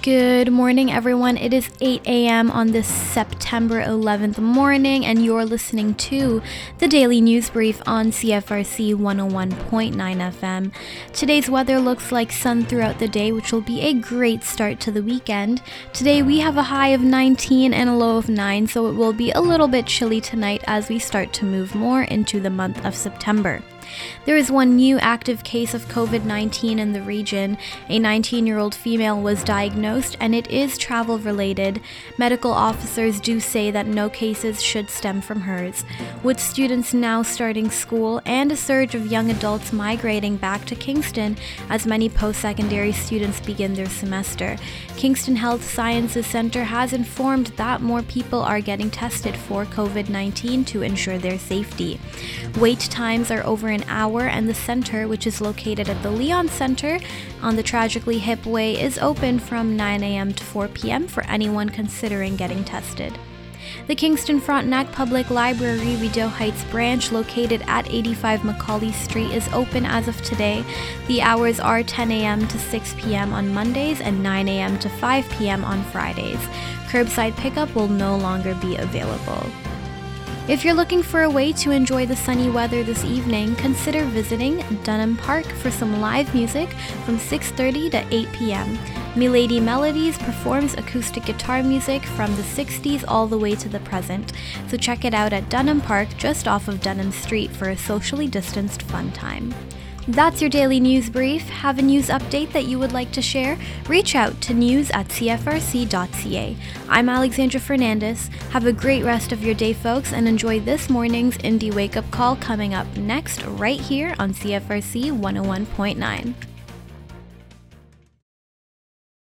Good morning, everyone. It is 8 a.m. on this September 11th morning, and you're listening to the Daily News Brief on CFRC 101.9 FM. Today's weather looks like sun throughout the day, which will be a great start to the weekend. Today, we have a high of 19 and a low of 9, so it will be a little bit chilly tonight as we start to move more into the month of September. There is one new active case of COVID 19 in the region. A 19 year old female was diagnosed and it is travel related. Medical officers do say that no cases should stem from hers. With students now starting school and a surge of young adults migrating back to Kingston as many post secondary students begin their semester, Kingston Health Sciences Center has informed that more people are getting tested for COVID 19 to ensure their safety. Wait times are over an hour, and the center, which is located at the Leon Center on the Tragically Hip Way, is open from 9 a.m. to 4 p.m. for anyone considering getting tested. The Kingston Frontenac Public Library Rideau Heights branch, located at 85 Macaulay Street, is open as of today. The hours are 10 a.m. to 6 p.m. on Mondays and 9 a.m. to 5 p.m. on Fridays. Curbside pickup will no longer be available. If you're looking for a way to enjoy the sunny weather this evening, consider visiting Dunham Park for some live music from 6:30 to 8 p.m. Milady Melodies performs acoustic guitar music from the 60s all the way to the present. So check it out at Dunham Park just off of Dunham Street for a socially distanced fun time. That's your daily news brief. Have a news update that you would like to share? Reach out to news at cfrc.ca. I'm Alexandra Fernandez. Have a great rest of your day, folks, and enjoy this morning's Indie Wake Up Call coming up next, right here on CFRC 101.9.